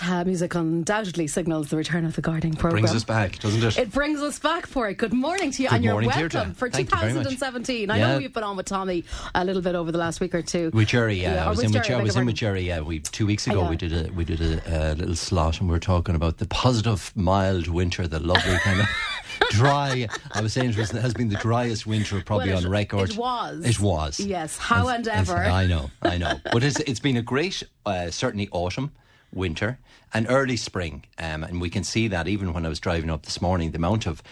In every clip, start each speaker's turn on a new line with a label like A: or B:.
A: That uh, music undoubtedly signals the return of the gardening program.
B: Brings us back, doesn't it?
A: It brings us back for it. Good morning to you,
B: Good
A: and you're welcome for
B: Thank you
A: 2017. I
B: Yeah.
A: know you've been on with Tommy a little bit over the last week or two.
B: With Jerry, yeah,
A: Yeah,
B: I was in with
A: Jerry.
B: I was in with. Jerry. Yeah, we two weeks ago we did a we did a, a little slot, and we were talking about the positive, mild winter, the lovely kind of dry. I was saying it was, has been the driest winter probably
A: Well, it-
B: on record.
A: it was.
B: It was.
A: Yes, how and ever.
B: I know, I know. But it's it's been a great, uh, certainly autumn. Winter and early spring, um, and we can see that even when I was driving up this morning, the amount of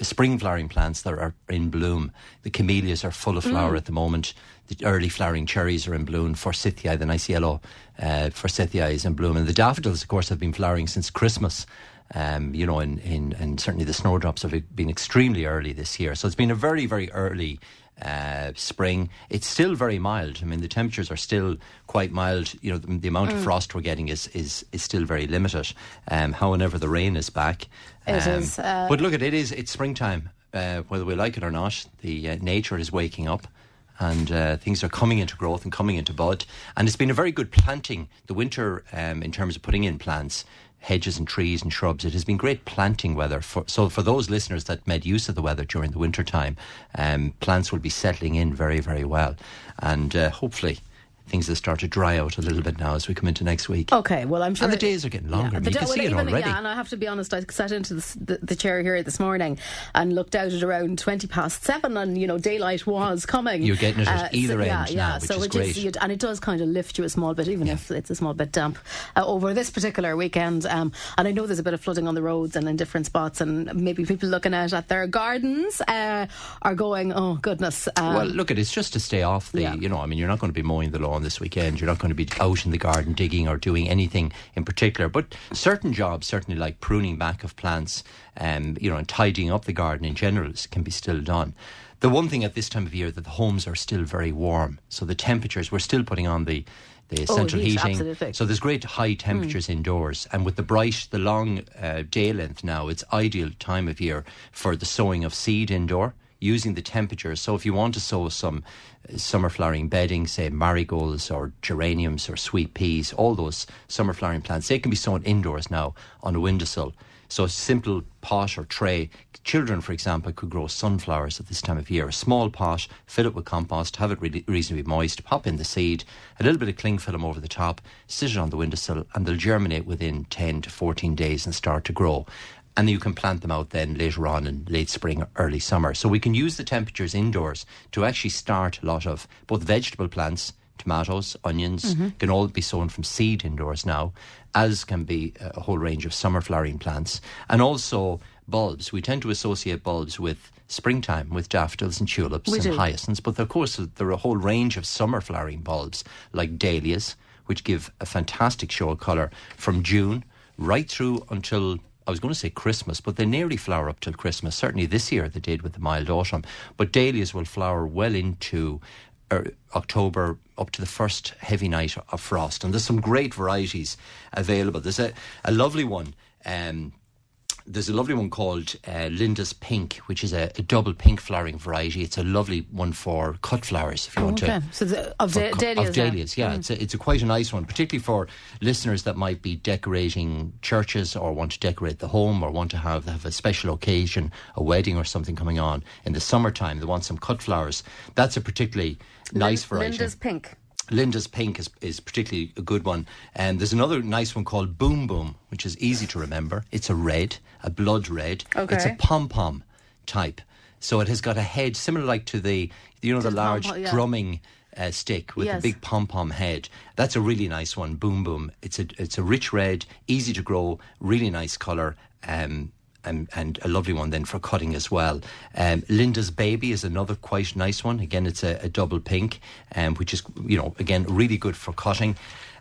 B: spring flowering plants that are in bloom. The camellias are full of flower at the moment. The early flowering cherries are in bloom. Forsythia, the nice yellow uh, forsythia, is in bloom, and the daffodils, of course, have been flowering since Christmas. Um, you know, in, in, and certainly the snowdrops have been extremely early this year. So it's been a very, very early uh, spring. It's still very mild. I mean, the temperatures are still quite mild. You know, the, the amount
A: Mm.
B: of frost we're getting is is, is still very limited. Um, however, the rain is back.
A: It
B: um,
A: is, uh,
B: but look, at it is it's springtime. Uh, whether we like it or not, the uh, nature is waking up. And uh, things are coming into growth and coming into bud. And it's been a very good planting. The winter, um, in terms of putting in plants, hedges and trees and shrubs. It has been great planting weather. For, so for those listeners that made use of the weather during the winter time, um, plants will be settling in very, very well. And uh, hopefully things will start to dry out a little bit now as we come into next week.
A: Okay, well, I'm sure.
B: And the days are getting longer.
A: The
B: you can
A: well,
B: see it already.
A: Yeah, and I have to be honest, I sat into the, the, the chair here this morning and looked out at around 20 past seven, and, you know, daylight was coming. Uh,
B: You're getting it at either
A: yeah,
B: end
A: yeah,
B: now, which
A: so
B: is
A: it
B: great.
A: you- and it does kind of lift you a small bit, even
B: Yeah.
A: if it's a small bit damp uh, over this particular weekend. Um, and I know there's a bit of flooding on the roads and in different spots, and maybe people looking out at their gardens uh, are going, oh, goodness. Um,
B: Well, look, at it's just to stay off the.
A: Yeah.
B: You know, I mean, you're not going to be mowing the lawn this weekend. You're not going to be out in the garden digging or doing anything in particular. But certain jobs, certainly like pruning back of plants, um, you know, and tidying up the garden in general, can be still done. The one thing at this time of year that the homes are still very warm, so the temperatures we're still putting on the. The
A: Oh,
B: central
A: heat,
B: heating,
A: absolutely.
B: so there's great high temperatures indoors, and with the bright, the long uh, day length now, it's ideal time of year for the sowing of seed indoor using the temperatures. So if you want to sow some uh, summer flowering bedding, say marigolds or geraniums or sweet peas, all those summer flowering plants, they can be sown indoors now on a windowsill. So a simple pot or tray. Children, for example, could grow sunflowers at this time of year. A small pot, fill it with compost, have it really reasonably moist, pop in the seed, a little bit of cling film over the top, sit it on the windowsill, and they'll germinate within 10 to 14 days and start to grow and you can plant them out then later on in late spring or early summer. So we can use the temperatures indoors to actually start a lot of both vegetable plants, tomatoes, onions, mm-hmm. can all be sown from seed indoors now, as can be uh, a whole range of summer flowering plants, and also bulbs. We tend to associate bulbs with springtime, with daffodils and tulips
A: We
B: and
A: do.
B: hyacinths, but of course there are a whole range of summer flowering bulbs like dahlias, which give a fantastic show of colour from June right through until I was going to say Christmas, but they nearly flower up till Christmas. Certainly this year they did with the mild autumn. But dahlias will flower well into uh, October up to the first heavy night of frost. And there's some great varieties available. There's a, a lovely one. Um, there's a lovely one called uh, Linda's Pink, which is a, a double pink flowering variety. It's a lovely one for cut flowers if you want
A: okay.
B: to
A: So the, of da- dahlias.
B: Of dahlias, yeah. It's, a, it's a quite a nice one, particularly for listeners that might be decorating churches or want to decorate the home or want to have, have a special occasion, a wedding or something coming on in the summertime. They want some cut flowers. That's a particularly nice variety.
A: Linda's pink.
B: Linda's Pink is, is particularly a good one. And there's another nice one called Boom Boom, which is easy to remember. It's a red, a blood red. Okay. It's a pom pom type. So it has got a head similar like to the, you know, the
A: the
B: large
A: yeah.
B: drumming uh, stick with
A: Yes.
B: a big pom pom head. That's a really nice one. Boom Boom. It's a it's a rich red, easy to grow, really nice colour. Um, and, and a lovely one then for cutting as well. Um, Linda's Baby is another quite nice one. Again, it's a, a double pink, um, which is, you know, again, really good for cutting.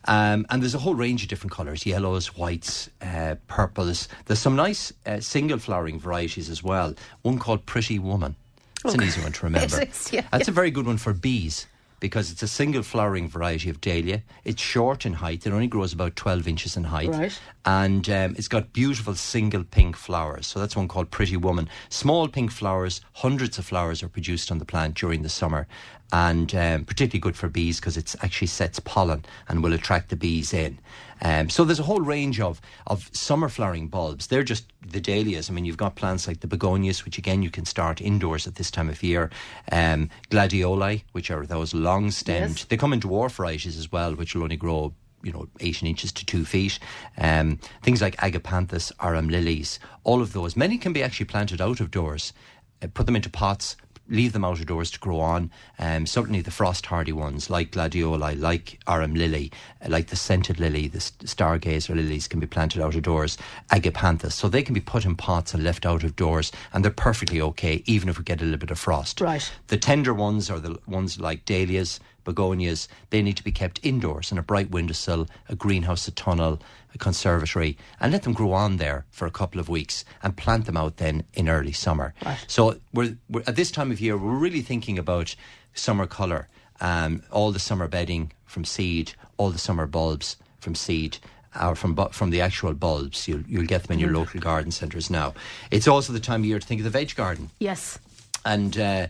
B: Um, and there's a whole range of different colours yellows, whites, uh, purples. There's some nice uh, single flowering varieties as well. One called Pretty Woman. It's an easy one to remember.
A: Is, yeah.
B: That's a very good one for bees because it's a single flowering variety of dahlia. It's short in height. It only grows about 12 inches in height.
A: Right.
B: And um, it's got beautiful single pink flowers. So that's one called Pretty Woman. Small pink flowers, hundreds of flowers are produced on the plant during the summer. and um, particularly good for bees because it actually sets pollen and will attract the bees in. Um, so there's a whole range of, of summer flowering bulbs. They're just the dahlias. I mean, you've got plants like the begonias, which again you can start indoors at this time of year. Um, gladioli, which are those long stemmed.
A: Yes.
B: They come in dwarf varieties as well, which will only grow you know, 18 inches to two feet. Um, things like agapanthus, arum lilies, all of those. Many can be actually planted out of doors. Uh, put them into pots, leave them out of doors to grow on. Um, certainly the frost hardy ones like gladioli, like arum lily, uh, like the scented lily, the stargazer lilies can be planted out of doors. Agapanthus, so they can be put in pots and left out of doors, and they're perfectly okay, even if we get a little bit of frost.
A: Right.
B: The tender ones are the ones like dahlias, begonias. They need to be kept indoors in a bright windowsill, a greenhouse, a tunnel, a conservatory, and let them grow on there for a couple of weeks and plant them out then in early summer.
A: Right.
B: So we're, we're at this time of year, we're really thinking about summer colour, um, all the summer bedding from seed, all the summer bulbs from seed. Or from bu- from the actual bulbs, you'll you'll get them in your local garden centres now. It's also the time of year to think of the veg garden
A: Yes.
B: and uh,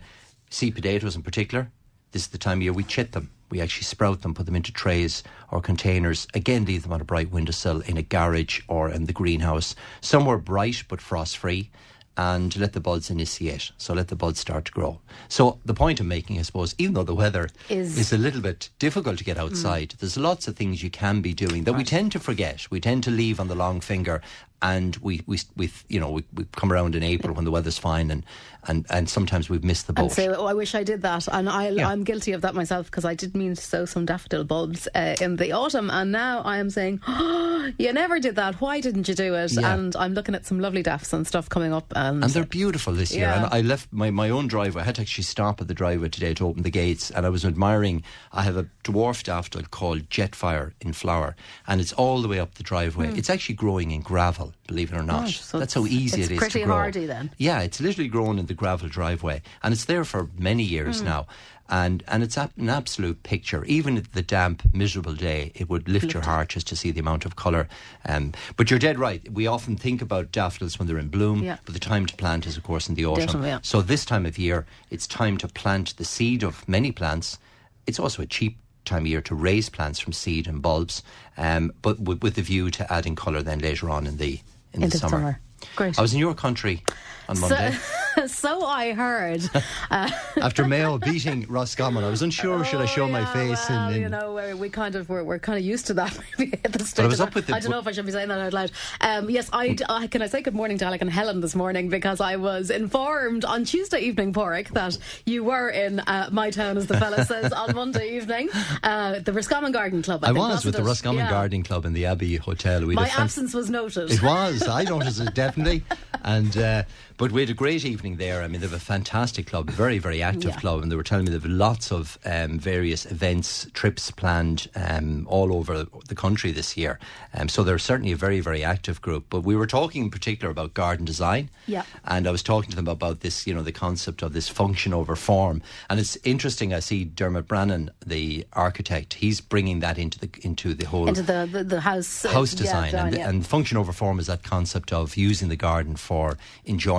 B: seed potatoes in particular. This is the time of year we chit them. We actually sprout them, put them into trays or containers. Again, leave them on a bright windowsill in a garage or in the greenhouse, somewhere bright but frost free, and let the buds initiate. So let the buds start to grow. So the point I'm making, I suppose, even though the weather
A: Is-
B: a little bit difficult to get mm. outside, there's lots of things you can be doing that we tend to forget. We tend to leave on the long finger. And we, we, we you know, we, we come around in April when the weather's fine, and, and, and sometimes we've missed the boat.
A: And say, oh, I wish I did that. And I,
B: Yeah.
A: I'm guilty of that myself because I did mean to sow some daffodil bulbs uh, in the autumn. And now I am saying, oh, you never did that. Why didn't you do it?
B: Yeah.
A: And I'm looking at some lovely daffs and stuff coming up. And,
B: And they're beautiful this year.
A: Yeah.
B: And I left my, my own driveway. I had to actually stop at the driveway today to open the gates. And I was admiring, I have a dwarf daffodil called Jetfire in flower. And it's all the way up the driveway. It's actually growing in gravel, believe it or not.
A: Hmm. so
B: That's how
A: it's-
B: easy
A: it's
B: it is
A: pretty
B: to grow.
A: hardy then.
B: Yeah, it's literally grown in the gravel driveway. And it's there for many years
A: Hmm.
B: now. And and it's an absolute picture. Even at the damp, miserable day, it would lift your heart just to see the amount of colour. Um, but you're dead right. We often think about daffodils when they're in bloom,
A: Yeah.
B: but the time to plant is, of course, in the autumn.
A: Yeah.
B: So this time of year, it's time to plant the seed of many plants. It's also a cheap time of year to raise plants from seed and bulbs, um, but with, with the view to adding colour then later on in the in
A: Into
B: the
A: the
B: summer.
A: summer. Great.
B: I was in your country on Monday.
A: so, so I heard.
B: After Mayo beating Roscommon, I was unsure should I show
A: Oh,
B: my face
A: well,
B: in, in
A: you know, we're, we kind of we're, we're kind of used to that. Maybe at the stage.
B: I was up with the-
A: I don't know if I should be saying that out loud. Um, yes, I, I can I say good morning to Alec and Helen this morning because I was informed on Tuesday evening, Porrick, that you were in uh, my town, as the fella says, on Monday evening, uh, the Roscommon Garden Club. I,
B: I
A: think,
B: was with the
A: it?
B: Roscommon
A: Yeah.
B: Gardening Club in the Abbey Hotel. We
A: My absence was noted.
B: It was. I noticed it definitely. And uh, but we had a great evening there. I mean, they have a fantastic club, very very active
A: Yeah.
B: club, and they were telling me they have lots of um, various events, trips planned um, all over the country this year. Um, so they're certainly a very very active group. But we were talking in particular about garden design.
A: Yeah.
B: And I was talking to them about this, you know, the concept of this function over form. And it's interesting. I see Dermot Bannon, the architect, he's bringing that into the into the whole
A: into the the, the house uh,
B: house
A: yeah,
B: design and,
A: yeah.
B: and function over form is that concept of using the garden for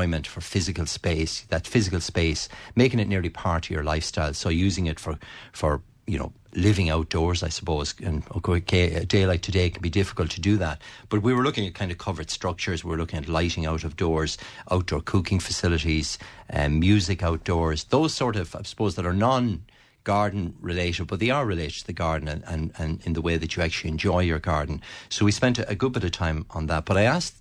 B: enjoyment for physical space that physical space making it nearly part of your lifestyle. So using it for for you know living outdoors i suppose. And okay a day like today can be difficult to do that. But we were looking at kind of covered structures. We were looking at lighting out of doors outdoor cooking facilities um, music outdoors. Those sort of i suppose that are non garden related, but they are related to the garden and, and, and in the way that you actually enjoy your garden. So we spent a, a good bit of time on that. But I asked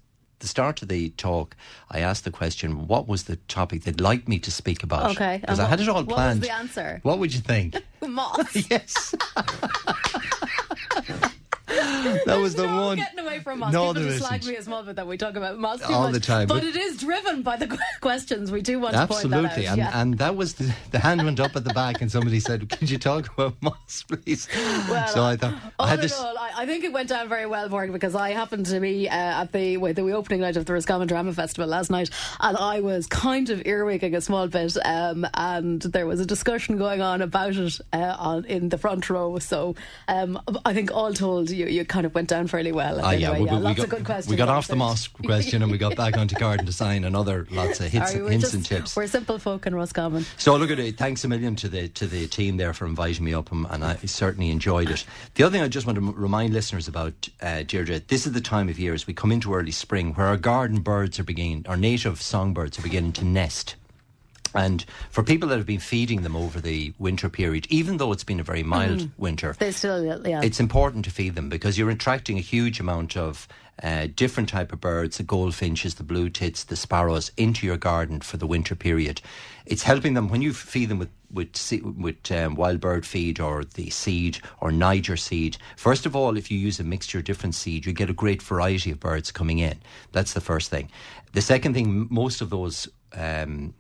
B: the start of the talk, I asked the question, what was the topic they'd like me to speak about?
A: Okay,
B: Because I had it all
A: what was
B: planned.
A: the answer?
B: What would you think?
A: moss.
B: yes. that was the
A: no
B: one.
A: getting away from moss.
B: No,
A: People just slag
B: isn't.
A: me as but that we talk about moss
B: All
A: much.
B: the time,
A: But,
B: but-
A: it is driven by the questions. We do want to point that
B: Absolutely,
A: out.
B: and,
A: yeah.
B: and that was the, the hand went up at the back, and somebody said, "Could you talk about moss, please?"
A: Well,
B: so I thought I
A: all
B: had
A: in
B: this.
A: all, I, I think it went down very well for it because I happened to be uh, at the the opening night of the Roscommon Drama Festival last night, and I was kind of earwigging a small bit, um, and there was a discussion going on about it uh, on, in the front row. So um, I think all told, you you kind of went down fairly well.
B: Ah, yeah,
A: anyway.
B: we,
A: yeah,
B: we
A: lots
B: got,
A: of good questions.
B: we got off the mosque question and we got back onto garden design and other lots of hits,
A: Sorry,
B: hints
A: just-
B: and tips.
A: We're simple folk in Roscommon.
B: So look at it. Thanks a million to the to the team there for inviting me up, and, and I certainly enjoyed it. The other thing I just want to remind listeners about, uh, Deirdre, this is the time of year as we come into early spring where our garden birds are beginning, our native songbirds are beginning to nest. And for people that have been feeding them over the winter period, even though it's been a very mild winter,
A: They still, yeah.
B: it's important to feed them because you're attracting a huge amount of uh, different type of birds, the goldfinches, the blue tits, the sparrows, into your garden for the winter period. It's helping them when you feed them with with with um, wild bird feed or the seed or Niger seed. First of all, if you use a mixture of different seed, you get a great variety of birds coming in. That's the first thing. The second thing, most of those. Um,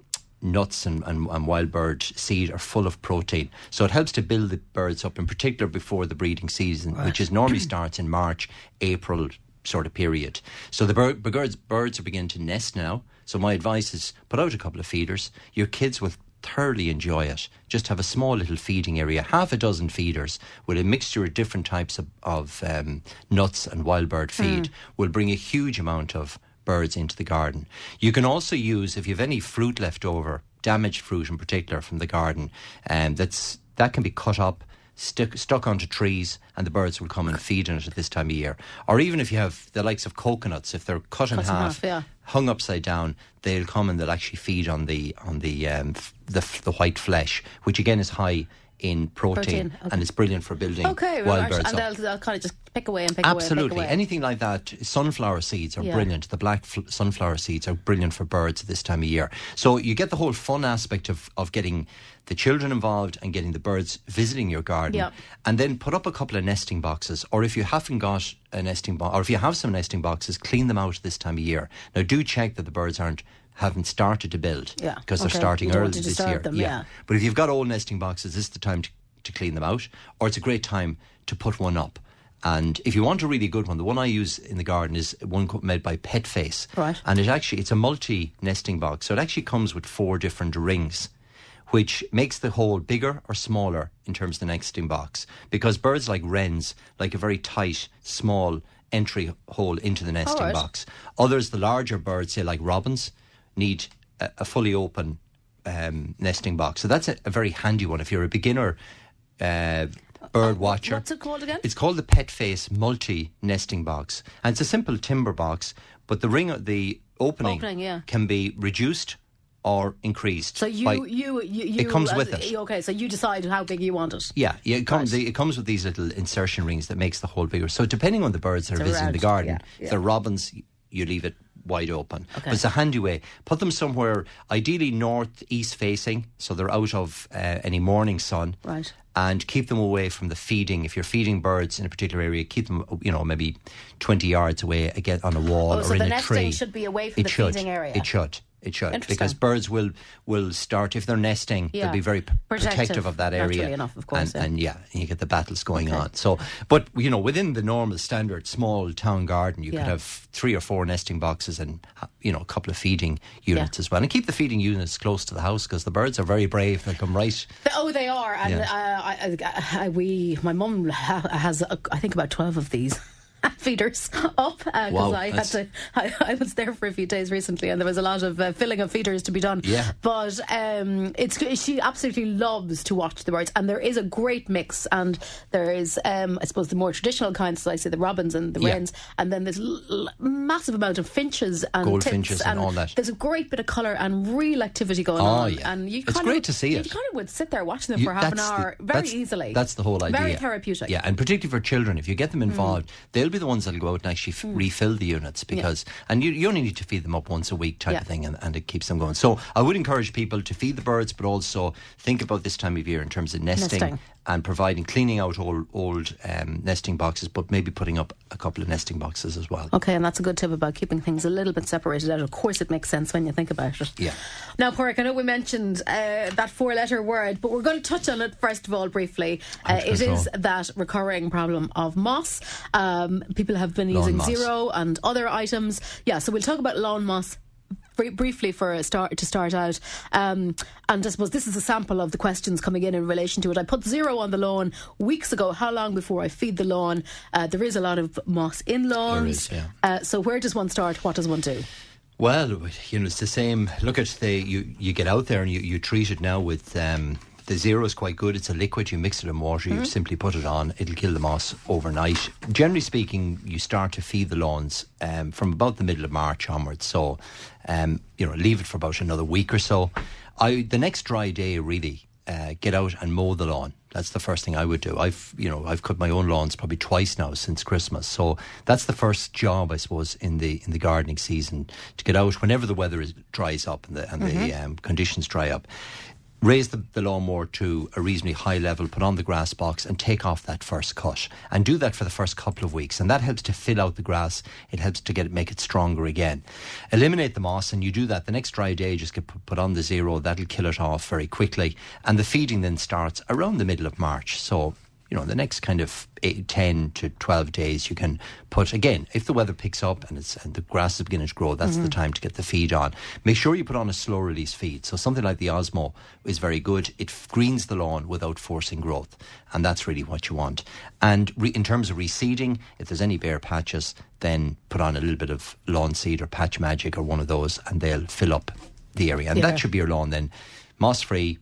B: nuts and, and, and wild bird seed are full of protein. So it helps to build the birds up, in particular before the breeding season, which is normally starts in March, April sort of period. So the bird, birds, birds are beginning to nest now. So my advice is put out a couple of feeders. Your kids will thoroughly enjoy it. Just have a small little feeding area, half a dozen feeders with a mixture of different types of, of um, nuts and wild bird feed will bring a huge amount of birds into the garden. You can also use, if you have any fruit left over, damaged fruit in particular from the garden, um, that's that can be cut up, stick, stuck onto trees, and the birds will come and feed on it at this time of year. Or even if you have the likes of coconuts, if they're cut in
A: Cut in
B: half,
A: half, yeah.
B: hung upside down, they'll come and they'll actually feed on the on the um, f- the, f- the white flesh, which again is high in protein,
A: Protein, okay.
B: and it's brilliant for building
A: okay, well,
B: wild
A: actually-
B: birds
A: and
B: up.
A: they'll, they'll kind of just pick away and pick away.
B: Absolutely. Anything like that. Sunflower seeds are
A: Yeah.
B: brilliant. The black fl- sunflower seeds are brilliant for birds at this time of year. So you get the whole fun aspect of, of getting the children involved and getting the birds visiting your garden.
A: Yeah.
B: And then put up a couple of nesting boxes. Or if you haven't got a nesting box, or if you have some nesting boxes, clean them out this time of year. Now do check that the birds aren't haven't started to build
A: Yeah,
B: because they're starting early this year.
A: them, yeah.
B: But if you've got old nesting boxes, this is the time to, to clean them out, or it's a great time to put one up. And if you want a really good one, the one I use in the garden is one made by Pet Face.
A: Right.
B: And it actually it's a multi nesting box, so it actually comes with four different rings, which makes the hole bigger or smaller in terms of the nesting box. Because birds like wrens like a very tight, small entry hole into the nesting
A: right.
B: box. Others, the larger birds, say like robins, need a, a fully open um, nesting box. So that's a, a very handy one if you're a beginner uh, bird watcher.
A: What's it called again?
B: It's called the Pet Face Multi Nesting Box, and it's a simple timber box, but the ring, the opening,
A: Opening, yeah.
B: can be reduced or increased.
A: So you,
B: by-
A: you, you, you,
B: It comes
A: uh,
B: with it.
A: Okay, so you decide how big you want it.
B: yeah, yeah, it comes.
A: Right.
B: the- It comes with these little insertion rings that makes the hole bigger. So depending on the birds that are
A: So
B: visiting the garden,
A: yeah,
B: if
A: yeah.
B: they're robins, you leave it wide open.
A: Okay.
B: But it's a handy way. Put them somewhere, ideally north east facing, so they're out of uh, any morning sun.
A: Right.
B: And keep them away from the feeding. If you're feeding birds in a particular area, keep them, you know, maybe 20 yards away again on a wall
A: Oh,
B: or
A: so
B: in
A: the
B: a
A: nesting
B: tree.
A: should be away from
B: it
A: the
B: should.
A: feeding area.
B: It should. It should because birds will will start if they're nesting.
A: Yeah.
B: They'll be very
A: Protective,
B: protective of that area.
A: enough, of course,
B: And,
A: yeah.
B: and yeah, you get the battles going on. So, but you know, within the normal standard small town garden, you
A: Yeah.
B: could have three or four nesting boxes and you know a couple of feeding units as well, and keep the feeding units close to the house because the birds are very brave. They come right.
A: Oh, they are, and uh, I, I, I, we, my mum has, I think, about twelve of these. feeders up because
B: Wow,
A: I had to. I, I was there for a few days recently, and there was a lot of uh, filling of feeders to be done.
B: Yeah.
A: but um, it's she absolutely loves to watch the birds, and there is a great mix. And there is, um, I suppose, the more traditional kinds, like I say, the robins and the
B: Yeah.
A: wrens, and then there's l- l- massive amount of finches and
B: Goldfinches
A: tits
B: and all that.
A: There's a great bit of colour and real activity going
B: Oh,
A: on,
B: yeah.
A: and you
B: It's great
A: of,
B: to see
A: you
B: it.
A: kind of would sit there watching them
B: You-
A: for half an
B: that's the-
A: hour very
B: that's-
A: easily.
B: That's the whole idea.
A: Very therapeutic.
B: Yeah, and particularly for children, if you get them involved, they'll be the ones that'll go out and actually f- hmm. refill the units because, and you, you only need to feed them up once a week type
A: Yeah.
B: of thing, and, and it keeps them going. So I would encourage people to feed the birds, but also think about this time of year in terms of nesting.
A: Nesting.
B: And providing, cleaning out old, old um, nesting boxes, but maybe putting up a couple of nesting boxes as well.
A: Okay, and that's a good tip about keeping things a little bit separated out. Of course, it makes sense when you think about it.
B: Yeah.
A: Now, Porrick, I know we mentioned uh, that four-letter word, but we're going to touch on it first of all briefly. Uh, it is that recurring problem of moss. Um, people have been
B: Lawn
A: using
B: moss.
A: zero and other items. Yeah, so we'll talk about lawn moss briefly for a start to start out, um, and I suppose this is a sample of the questions coming in in relation to it. I put zero on the lawn weeks ago. How long before I feed the lawn? Uh, there is a lot of moss in lawns.
B: Is, yeah.
A: uh, so where does one start? What does one do?
B: Well, you know, it's the same. Look at the you. You get out there and you, you treat it now with. Um, the zero is quite good. It's a liquid. You mix it in water. Mm-hmm. You simply put it on. It'll kill the moss overnight. Generally speaking, you start to feed the lawns um, from about the middle of March onwards. So, um, you know, leave it for about another week or so. I the next dry day really uh, get out and mow the lawn. That's the first thing I would do. I've you know I've cut my own lawns probably twice now since Christmas. So that's the first job I suppose in the in the gardening season to get out whenever the weather is, dries up and the and mm-hmm. the um, conditions dry up raise the, the lawnmower to a reasonably high level, put on the grass box, and take off that first cut. And do that for the first couple of weeks. And that helps to fill out the grass. It helps to get it, make it stronger again. Eliminate the moss, and you do that the next dry day, just get put on the zero. That'll kill it off very quickly. And the feeding then starts around the middle of March. So you know, in the next kind of eight, 10 to 12 days, you can put, again, if the weather picks up and, it's, and the grass is beginning to grow, that's mm-hmm. the time to get the feed on. Make sure you put on a slow release feed. So something like the Osmo is very good. It greens the lawn without forcing growth. And that's really what you want. And re- in terms of reseeding, if there's any bare patches, then put on a little bit of lawn seed or patch magic or one of those and they'll fill up the area. And yeah. that should be your lawn then. Moss free,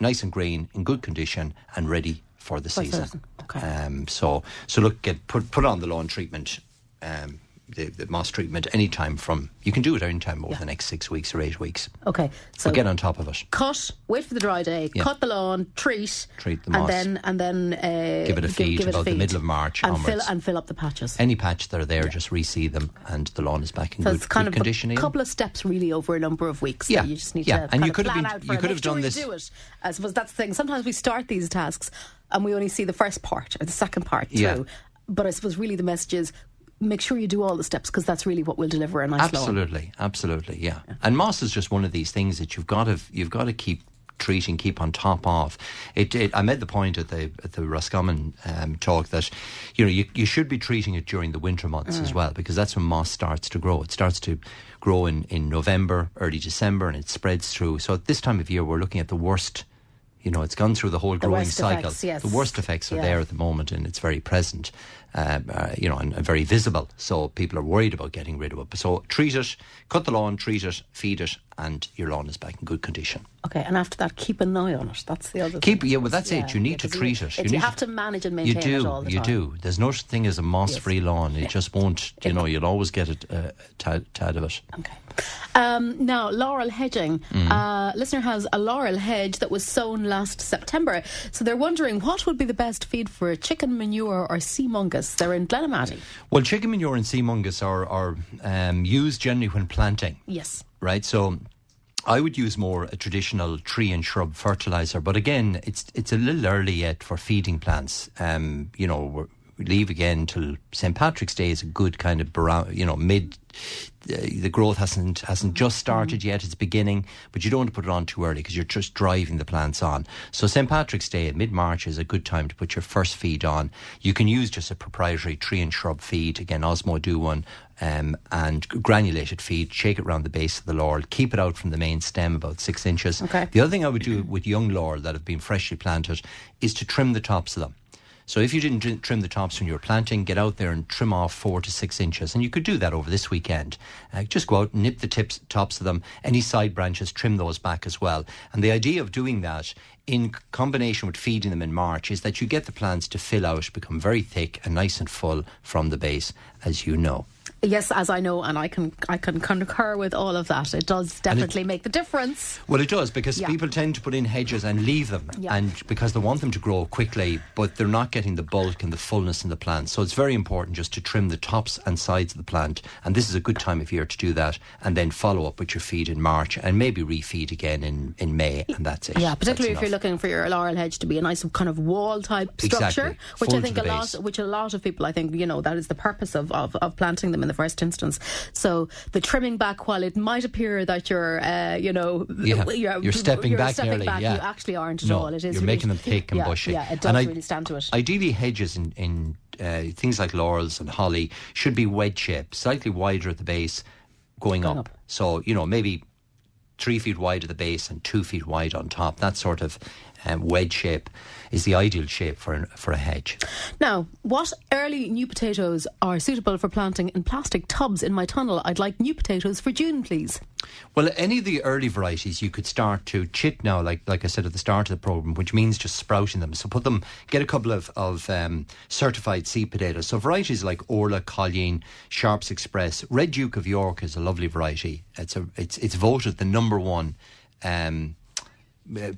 B: nice and green, in good condition, and ready for the season.
A: Okay.
B: Um, so so look, get put put on the lawn treatment. Um, the, the moss treatment anytime from you can do it anytime over yeah. the next six weeks or eight weeks.
A: Okay,
B: so but get on top of it.
A: Cut, wait for the dry day, yeah. cut the lawn, treat,
B: treat the moss,
A: and then and then uh,
B: give it a feed
A: give, give
B: about
A: a feed.
B: the middle of March
A: and
B: onwards.
A: fill and fill up the patches.
B: Any patch that are there, yeah. just reseed them, and the lawn is back in
A: so
B: good,
A: it's kind
B: good
A: of
B: condition.
A: A couple of steps really over a number of weeks.
B: Yeah,
A: you just need
B: yeah.
A: to
B: and you could
A: have
B: been you could have done this.
A: Do it. I suppose that's the thing. Sometimes we start these tasks and we only see the first part or the second part too.
B: Yeah.
A: But I suppose really the message is make sure you do all the steps because that's really what will deliver a nice
B: absolutely
A: lawn.
B: absolutely yeah. yeah. and moss is just one of these things that you've got to you've got to keep treating keep on top of it, it I made the point at the at the Roscommon um, talk that you know you, you should be treating it during the winter months mm. as well because that's when moss starts to grow it starts to grow in, in November early December and it spreads through so at this time of year we're looking at the worst you know, it's gone through the whole
A: the
B: growing cycle.
A: Effects, yes.
B: The worst effects are
A: yeah.
B: there at the moment, and it's very present, uh, uh, you know, and, and, very visible. So people are worried about getting rid of it. So treat it, cut the lawn, treat it, feed it, and your lawn is back in good condition.
A: Okay, and after that, keep an eye on it. That's the other.
B: Keep
A: thing.
B: yeah, well, that's yeah, it. You need
A: yeah,
B: to treat
A: you,
B: it.
A: You,
B: you
A: have to, to, manage and maintain
B: you do,
A: it all the
B: you
A: time.
B: do. There's no such thing as a moss-free
A: yes.
B: lawn. It just won't. You know, you'll always get a uh, tad, tad of it.
A: Okay. Um, now, laurel hedging. Mm. Uh, listener has a laurel hedge that was sown last September. So they're wondering what would be the best feed for chicken manure or Seamungus. They're in Glenamaddy.
B: Well, chicken manure and Seamungus are, are um, used generally when planting.
A: Yes.
B: Right? So I would use more a traditional tree and shrub fertilizer, but again, it's it's a little early yet for feeding plants. Um, you know, we leave again till St Patrick's Day is a good kind of you know mid. Uh, the growth hasn't hasn't just started yet; it's beginning. But you don't want to put it on too early because you're just driving the plants on. So St Patrick's Day, in mid March, is a good time to put your first feed on. You can use just a proprietary tree and shrub feed. Again, Osmo do one. Um, and granulated feed, shake it around the base of the laurel, keep it out from the main stem about six inches.
A: Okay.
B: The other thing I would do with young laurel that have been freshly planted is to trim the tops of them. So if you didn't trim the tops when you were planting, get out there and trim off four to six inches. And you could do that over this weekend. Uh, just go out nip the tips, tops of them. Any side branches, trim those back as well. And the idea of doing that in combination with feeding them in March is that you get the plants to fill out, become very thick and nice and full from the base, as you know.
A: Yes, as I know, and I can I can concur with all of that. It does definitely it, make the difference.
B: Well, it does because yeah. people tend to put in hedges and leave them,
A: yeah.
B: and because they want them to grow quickly, but they're not getting the bulk and the fullness in the plant. So it's very important just to trim the tops and sides of the plant, and this is a good time of year to do that, and then follow up with your feed in March, and maybe refeed again in, in May, and that's it.
A: Yeah, particularly
B: if
A: you're looking for your laurel hedge to be a nice kind of wall type structure,
B: exactly.
A: which
B: Full
A: I think a lot, which a lot of people, I think, you know, that is the purpose of, of, of planting them in the first instance. So the trimming back, while it might appear that you're, uh, you know,
B: yeah. you're, you're, stepping
A: you're
B: back
A: stepping
B: nearly,
A: back,
B: yeah.
A: you actually aren't at
B: no,
A: all. It is
B: you're
A: really,
B: making them thick and
A: yeah,
B: bushy.
A: Yeah, it does
B: and
A: really stand to it.
B: Ideally, hedges in, in uh, things like laurels and holly should be wedge shaped, slightly wider at the base going,
A: Going
B: up.
A: up.
B: So, you know, maybe three feet wide at the base and two feet wide on top. That sort of um, wedge shape is the ideal shape for, an, for a hedge.
A: Now, what early new potatoes are suitable for planting in plastic tubs in my tunnel? I'd like new potatoes for June, please.
B: Well, any of the early varieties you could start to chit now, like like I said at the start of the program, which means just sprouting them. So put them, get a couple of of um, certified seed potatoes. So varieties like Orla, Colleen, Sharps Express, Red Duke of York is a lovely variety. It's a it's it's voted the number one. Um,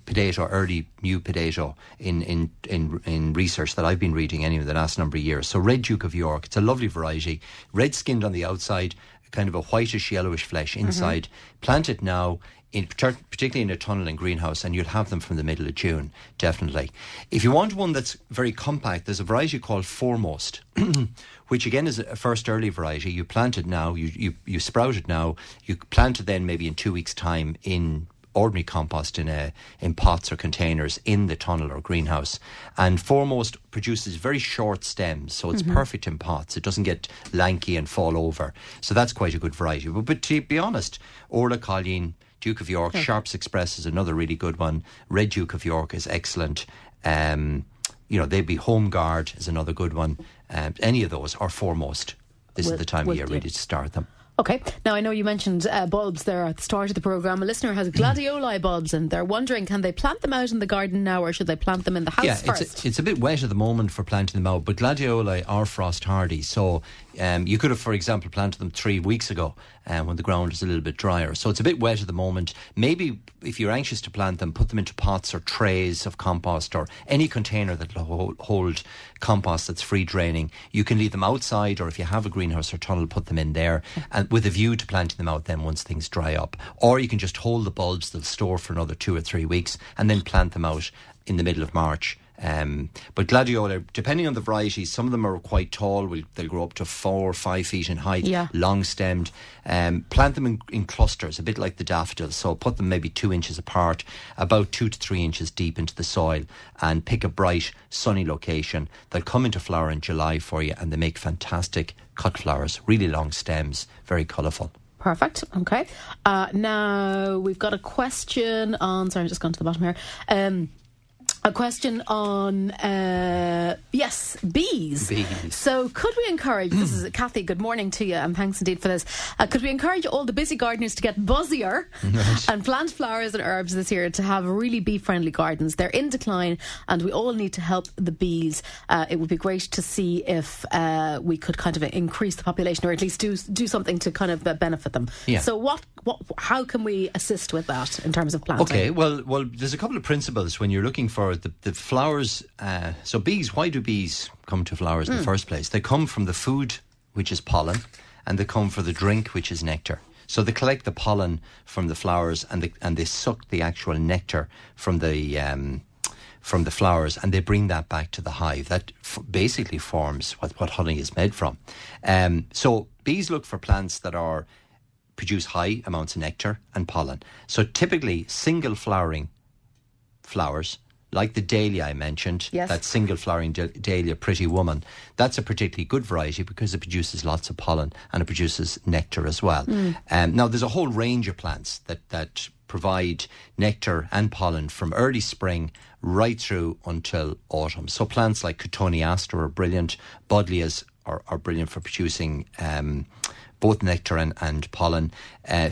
B: potato, early new potato in, in, in, in research that I've been reading anyway the last number of years. So Red Duke of York, it's a lovely variety, red skinned on the outside, kind of a whitish yellowish flesh mm-hmm. inside. Plant it now. In, particularly in a tunnel and greenhouse, and you'll have them from the middle of June, definitely. If you want one that's very compact, there's a variety called Foremost, which again is a first early variety. You plant it now, you, you, you sprout it now, you plant it then maybe in two weeks' time in ordinary compost in a, in pots or containers in the tunnel or greenhouse. And Foremost produces very short stems, so it's perfect in pots. It doesn't get lanky and fall over. So that's quite a good variety. But, but to be honest, Orla Colleen, Duke of York, Sharps Express is another really good one. Red Duke of York is excellent. Um, you know, they'd be Home Guard is another good one. Um, any of those are Foremost. This
A: Will-
B: is the time
A: will
B: of year
A: do.
B: really to start them.
A: Okay. Now, I know you mentioned uh, bulbs there at the start of the programme. A listener has gladioli bulbs and they're wondering can they plant them out in the garden now or should they plant them in the house
B: yeah,
A: first?
B: It's a, it's a bit wet at the moment for planting them out, but gladioli are frost hardy. So um, you could have, for example, planted them three weeks ago um, when the ground is a little bit drier. So it's a bit wet at the moment. Maybe if you're anxious to plant them, put them into pots or trays of compost or any container that will hold, compost that's free draining. You can leave them outside, or if you have a greenhouse or tunnel, put them in there, and with a view to planting them out then once things dry up. Or you can just hold the bulbs; they'll store for another two or three weeks, and then plant them out in the middle of March. Um, but gladiola, depending on the varieties, some of them are quite tall. Will they'll grow up to four or five feet in height.
A: Yeah.
B: long stemmed. Um, plant them in, in clusters, a bit like the daffodils. So put them maybe two inches apart, about two to three inches deep into the soil, and pick a bright, sunny location. They'll come into flower in July for you, and they make fantastic cut flowers. Really long stems, very colourful.
A: Perfect. Okay. Uh, now we've got a question on. Sorry, I'm just gone to the bottom here. Um, a question on uh, yes, bees.
B: Bees.
A: So, could we encourage? This is Kathy. Good morning to you, and thanks indeed for this. Uh, could we encourage all the busy gardeners to get buzzier and plant flowers and herbs this year to have really bee-friendly gardens? They're in decline, and we all need to help the bees. Uh, it would be great to see if uh, we could kind of increase the population, or at least do do something to kind of uh, benefit them.
B: Yeah.
A: So, what what how can we assist with that in terms of planting?
B: Okay, well, well, there's a couple of principles when you're looking for the, the flowers. Uh, so bees, why do bees come to flowers in the first place? They come from the food, which is pollen, and they come for the drink, which is nectar. So they collect the pollen from the flowers, and they, and they suck the actual nectar from the um, from the flowers, and they bring that back to the hive. That f- basically forms what, what honey is made from. Um, so bees look for plants that are produce high amounts of nectar and pollen. So typically, single flowering flowers, like the dahlia I mentioned,
A: Yes.
B: that single flowering da- dahlia, pretty woman, that's a particularly good variety because it produces lots of pollen and it produces nectar as well. Um, now, there's a whole range of plants that, that provide nectar and pollen from early spring right through until autumn. So plants like Cotoneaster are brilliant, Buddleias are, are brilliant for producing um, both nectar and, and pollen. Uh,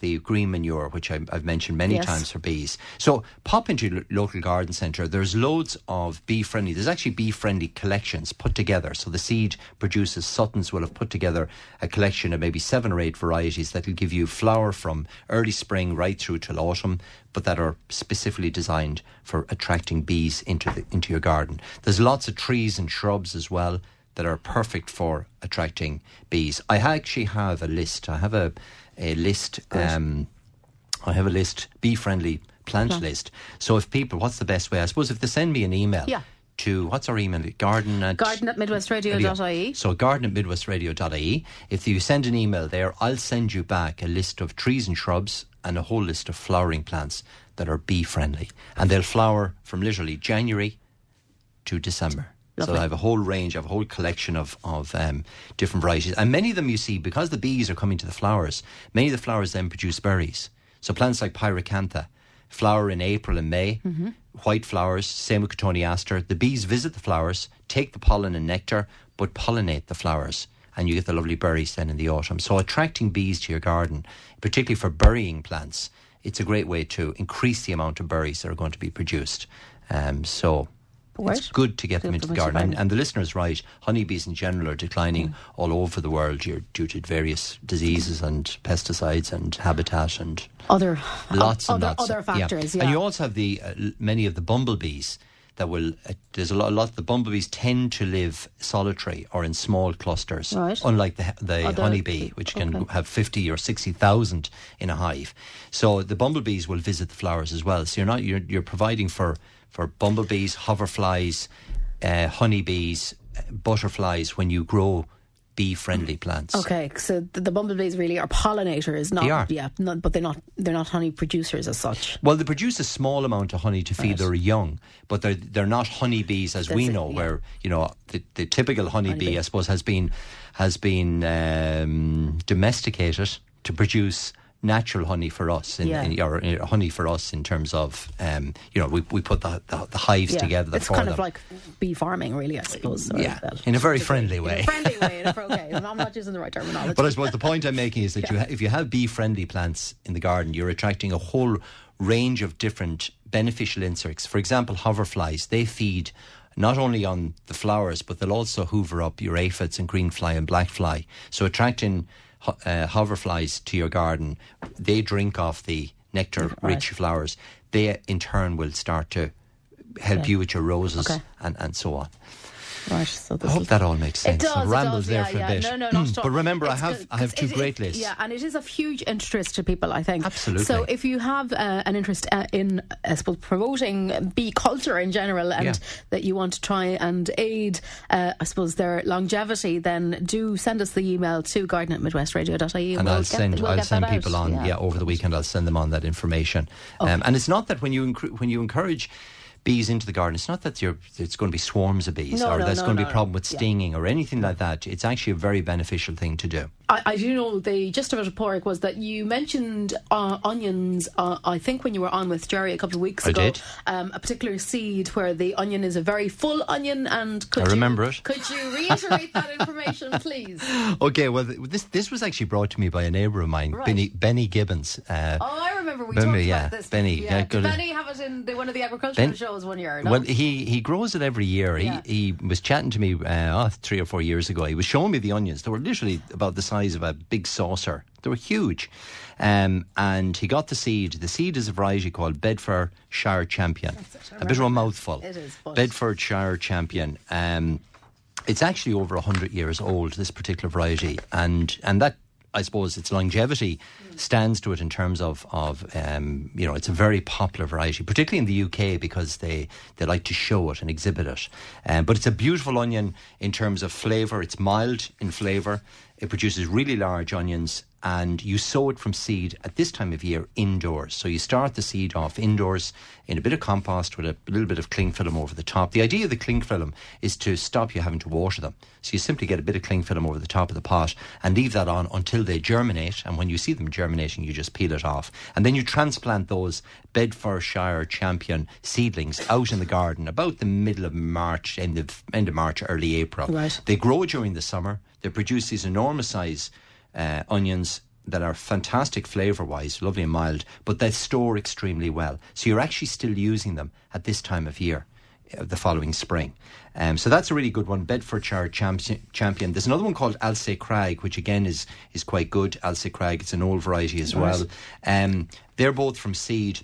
B: the green manure, which I, I've mentioned many
A: Yes.
B: times for bees. So pop into your lo- local garden centre. There's loads of bee friendly. There's actually bee friendly collections put together. So the seed producers, Suttons, will have put together a collection of maybe seven or eight varieties that will give you flower from early spring right through till autumn, but that are specifically designed for attracting bees into the into your garden. There's lots of trees and shrubs as well that are perfect for attracting bees. I actually have a list. I have a a list. Um, I have a list, bee friendly plant list. So if people, what's the best way? I suppose if they send me an email
A: Yeah.
B: to what's our email? Garden at
A: Garden at midwestradio.ie.
B: so garden at midwestradio.ie. If you send an email there, I'll send you back a list of trees and shrubs and a whole list of flowering plants that are bee friendly. And they'll flower from literally January to December. So I have a whole range, I have a whole collection of, of um, different varieties. And many of them you see, because the bees are coming to the flowers, many of the flowers then produce berries. So plants like Pyracantha flower in April and May, mm-hmm. white flowers, same with Cotoneaster. The bees visit the flowers, take the pollen and nectar, but pollinate the flowers. And you get the lovely berries then in the autumn. So attracting bees to your garden, particularly for berrying plants, it's a great way to increase the amount of berries that are going to be produced. Um, so. It's good to get them into the garden. And, and, the listener's right. Honeybees in general are declining mm. all over the world due to various diseases and pesticides and habitat and
A: other
B: lots
A: uh,
B: and
A: other, lots. Other factors,
B: yeah. yeah. And you also have the uh, many of the bumblebees that will. Uh, there's a lot, a lot. of The bumblebees tend to live solitary or in small clusters,
A: right.
B: unlike the the Other, honeybee, which can okay. have fifty or sixty thousand in a hive. So the bumblebees will visit the flowers as well. So you're not you're, you're providing for for bumblebees, hoverflies, uh, honeybees, butterflies when you grow bee friendly plants.
A: Okay, so the, bumblebees really are pollinators, not
B: they are.
A: yeah, not, but they're not they're not honey producers as such.
B: Well, they produce a small amount of honey to feed right. their young, but they're they're not honeybees as That's we know, it, yeah. where you know the, the typical honeybee, honeybee, I suppose, has been has been um, domesticated to produce natural honey for us, in, yeah. in, or, uh, honey for us in terms of, um, you know, we, we put the, the, the hives yeah. together.
A: It's kind
B: them.
A: of like bee farming, really, I suppose.
B: Yeah, in a very friendly way.
A: In a friendly way. In a, okay, I'm not using the right terminology.
B: But I suppose the point I'm making is that you ha- if you have bee friendly plants in the garden, you're attracting a whole range of different beneficial insects. For example, hoverflies, they feed not only on the flowers, but they'll also hoover up your aphids and greenfly and blackfly. So attracting uh, hoverflies to your garden, they drink off the nectar rich right. flowers. They in turn will start to help you with your roses okay. and, and so on.
A: Right, so
B: I hope that all makes sense.
A: It does,
B: I rambled
A: there
B: yeah,
A: for
B: yeah.
A: a bit. No, no, not
B: But remember, it's I have I have two
A: it,
B: great lists.
A: Yeah, and it is of huge interest to people. I think
B: absolutely.
A: So if you have uh, an interest uh, in, I suppose, promoting bee culture in general, and yeah. that you want to try and aid, uh, I suppose, their longevity, then do send us the email to garden at midwestradio.ie.
B: And we'll I'll send we'll I'll send people
A: out.
B: on yeah. over the weekend. I'll send them on that information. Okay. Um, and it's not that when you when you encourage bees into the garden, it's not that it's going to be swarms of bees
A: no,
B: or
A: no,
B: there's
A: no,
B: going to be a problem with stinging yeah. or anything like that. It's actually a very beneficial thing to do.
A: I, I do know the gist of it, Porrick, was that you mentioned uh, onions, uh, I think, when you were on with Jerry a couple of weeks
B: I
A: ago.
B: Did.
A: Um, a particular seed where the onion is a very full onion. And could
B: I remember
A: you,
B: it.
A: Could you reiterate that information, please?
B: Okay, well, this this was actually brought to me by a neighbour of mine, right. Benny, Benny Gibbons.
A: Uh, oh, I remember we Benny, talked
B: yeah,
A: about this.
B: Benny,
A: yeah.
B: yeah,
A: Did Benny have it in the, one of the agricultural ben, shows one year? No?
B: Well, he, he grows it every year. Yeah. He, he was chatting to me uh, oh, three or four years ago. He was showing me the onions. They were literally about the size of a big saucer. They were huge. Um, and he got the seed. The seed is a variety called Bedfordshire Champion. A bit of a mouthful.
A: It is.
B: Bedfordshire Champion. Um, it's actually over 100 years old, this particular variety. And, and that I suppose its longevity stands to it in terms of of um, you know it's a very popular variety, particularly in the UK because they they like to show it and exhibit it. Um, but it's a beautiful onion in terms of flavour. It's mild in flavour. It produces really large onions and you sow it from seed at this time of year indoors. So you start the seed off indoors in a bit of compost with a little bit of cling film over the top. The idea of the cling film is to stop you having to water them. So you simply get a bit of cling film over the top of the pot and leave that on until they germinate. And when you see them germinating, you just peel it off. And then you transplant those Bedfordshire champion seedlings out in the garden about the middle of March, end of, end of March, early April.
A: Right.
B: They grow during the summer. They produce these enormous size uh, onions that are fantastic flavour wise, lovely and mild, but they store extremely well. So you're actually still using them at this time of year. Uh, the following spring. Um, so that's a really good one, Bedfordshire champion, champion. There's another one called Ailsa Craig, which again is is quite good. Ailsa Craig, it's an old variety as well. Um, they're both from seed.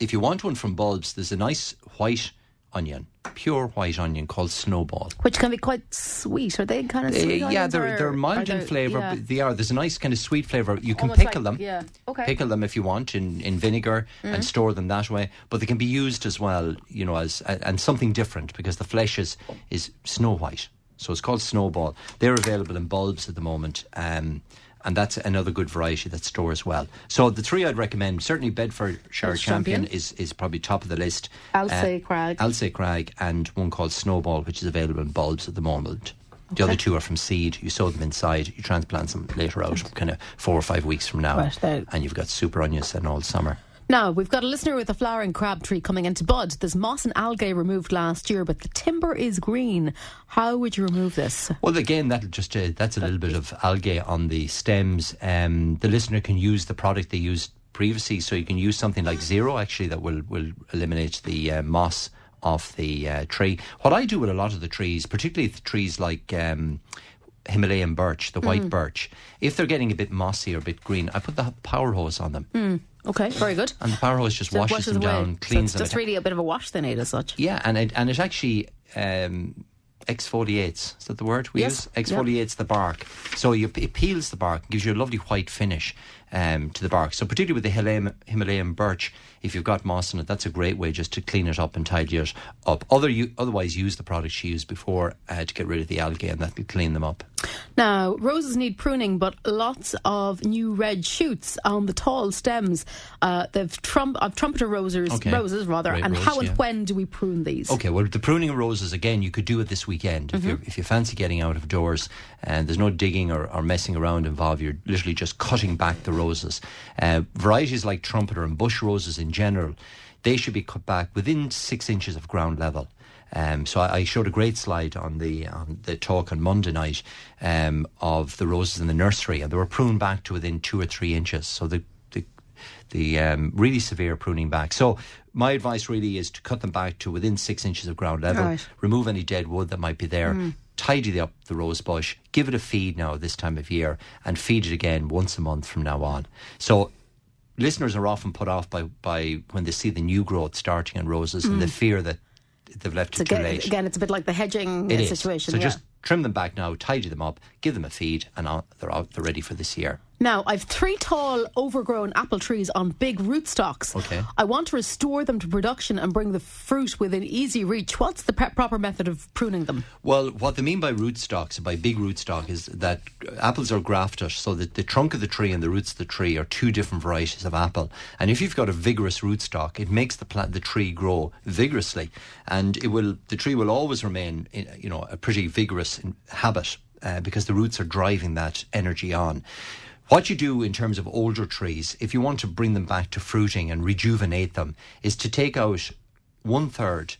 B: If you want one from bulbs, there's a nice white onion, pure white onion called Snowball,
A: which can be quite sweet. Are they kind of sweet?
B: Uh, yeah, they're they're mild in flavour. Yeah. But they are. There's a nice kind of sweet flavour. You can Almost pickle like, them.
A: Yeah. Okay.
B: Pickle them if you want in, in vinegar mm-hmm. and store them that way. But they can be used as well, you know, as and something different because the flesh is is snow white. So it's called Snowball. They're available in bulbs at the moment. Um, and that's another good variety that stores well. So the three I'd recommend certainly Bedfordshire Champion,
A: Champion.
B: is is probably top of the list.
A: Ailsa uh,
B: Craig. Ailsa Craig, and one called Snowball, which is available in bulbs at the moment. The other two are from seed. You sow them inside. You transplant them later out, kind of four or five weeks from now,
A: Right, now-
B: and you've got super onions and all summer.
A: Now, we've got a listener with a flowering crab tree coming into bud. There's moss and algae removed last year, but the timber is green. How would you remove this?
B: Well, again, that'll just uh, that's a little bit of algae on the stems. Um, the listener can use the product they used previously, so you can use something like Zero actually that will will eliminate the uh, moss off the uh, tree. What I do with a lot of the trees, particularly the trees like. Um, Himalayan birch, the
A: Mm.
B: white birch. If they're getting a bit mossy or a bit green, I put the power hose on them,
A: Okay, very good.
B: and the power hose just
A: So it
B: washes, them down, cleans
A: so
B: them.
A: it's just really a bit of a wash they need as such.
B: Yeah, and it, and it actually um, exfoliates. Is that the word we
A: Yes,
B: use? Exfoliates the bark. So you, it peels the bark, gives you a lovely white finish um, to the bark. So particularly with the Himalayan, Himalayan birch, if you've got moss in it, that's a great way just to clean it up and tidy it up. Other you, otherwise, use the products you used before uh, to get rid of the algae, and that will clean them up.
A: Now, roses need pruning, but lots of new red shoots on the tall stems. Uh, they've trump, uh, trumpeter roses,
B: Okay.
A: roses rather.
B: Great
A: and
B: rose,
A: how and
B: yeah.
A: when do we prune these?
B: Okay, well, the pruning of roses again, you could do it this weekend if you if you fancy getting out of doors and there's no digging or, or messing around involved. You're literally just cutting back the roses. Uh, varieties like trumpeter and bush roses in general, they should be cut back within six inches of ground level. Um, so I, I showed a great slide on the on the talk on Monday night um, of the roses in the nursery, and they were pruned back to within two or three inches. So the the the um, really severe pruning back. So my advice really is to cut them back to within six inches of ground level.
A: Right.
B: Remove any dead wood that might be there. Tidy up the rose bush. Give it a feed now this time of year, and feed it again once a month from now on. So. Listeners are often put off by, by when they see the new growth starting in roses and the fear that they've left
A: So
B: it too
A: again,
B: late.
A: again, it's a bit like the hedging
B: It
A: uh,
B: is.
A: situation.
B: So
A: yeah.
B: just trim them back now, tidy them up, give them a feed, and they're out. They're ready for this year.
A: Now, I've three tall, overgrown apple trees on big rootstocks.
B: Okay.
A: I want to restore them to production and bring the fruit within easy reach. What's the pre- proper method of pruning them?
B: Well, what they mean by rootstocks, by big rootstock, is that apples are grafted, so that the trunk of the tree and the roots of the tree are two different varieties of apple. And if you've got a vigorous rootstock, it makes the plant, the tree grow vigorously, and it will. The tree will always remain, in, you know, a pretty vigorous habit uh, because the roots are driving that energy on. What you do in terms of older trees, if you want to bring them back to fruiting and rejuvenate them, is to take out one third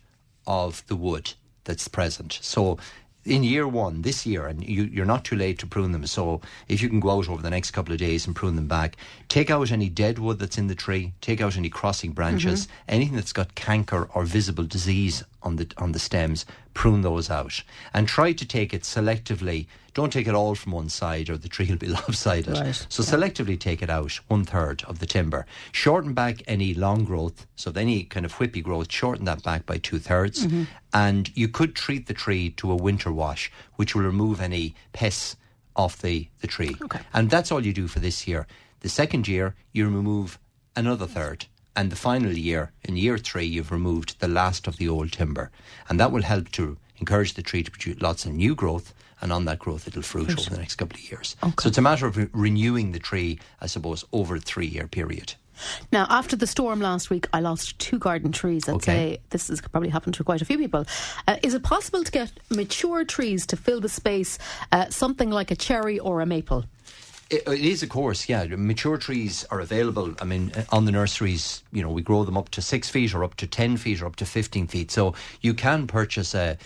B: of the wood that's present. So in year one, this year, and you, you're not too late to prune them. So if you can go out over the next couple of days and prune them back, take out any dead wood that's in the tree, take out any crossing branches, mm-hmm. anything that's got canker or visible disease on the on the stems, prune those out, and try to take it selectively. Don't take it all from one side, or the tree will be lopsided.
A: Right,
B: So selectively take it out, one third of the timber. Shorten back any long growth, so any kind of whippy growth, shorten that back by two thirds. Mm-hmm. And you could treat the tree to a winter wash, which will remove any pests off the, the tree.
A: Okay.
B: And that's all you do for this year. The second year, you remove another third. And the final year, in year three, you've removed the last of the old timber. And that will help to encourage the tree to produce lots of new growth. And on that growth, it'll fruit over the next couple of years. So it's a matter of re- renewing the tree, I suppose, over a three year period.
A: Now, after the storm last week, I lost two garden trees. I'd
B: Okay.
A: say this has probably happened to quite a few people. Uh, is it possible to get mature trees to fill the space, uh, something like a cherry or a maple?
B: It, it is, of course, yeah. Mature trees are available. I mean, uh, on the nurseries, you know, we grow them up to six feet or up to 10 feet or up to 15 feet. So you can purchase a,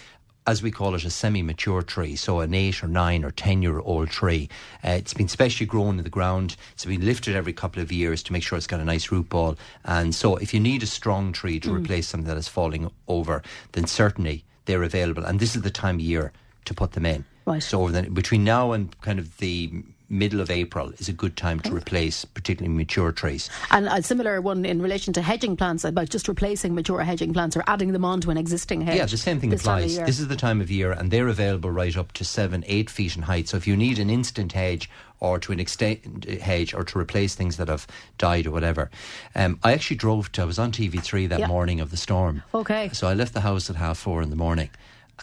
B: as we call it, a semi mature tree. So an eight or nine or 10 year old tree. Uh, it's been specially grown in the ground. It's been lifted every couple of years to make sure it's got a nice root ball. And so if you need a strong tree to replace something that is falling over, then certainly they're available. And this is the time of year to put them in.
A: Right.
B: So over the, between now and kind of the middle of April is a good time to replace particularly mature trees.
A: And a similar one in relation to hedging plants about just replacing mature hedging plants or adding them onto an existing hedge.
B: Yeah, the same thing
A: this
B: applies. This is the time of year, and they're available right up to seven, eight feet in height. So if you need an instant hedge or to an extend hedge or to replace things that have died or whatever, um, I actually drove to. I was on TV3 that
A: Yeah.
B: morning of the storm.
A: Okay.
B: So I left the house at half four in the morning.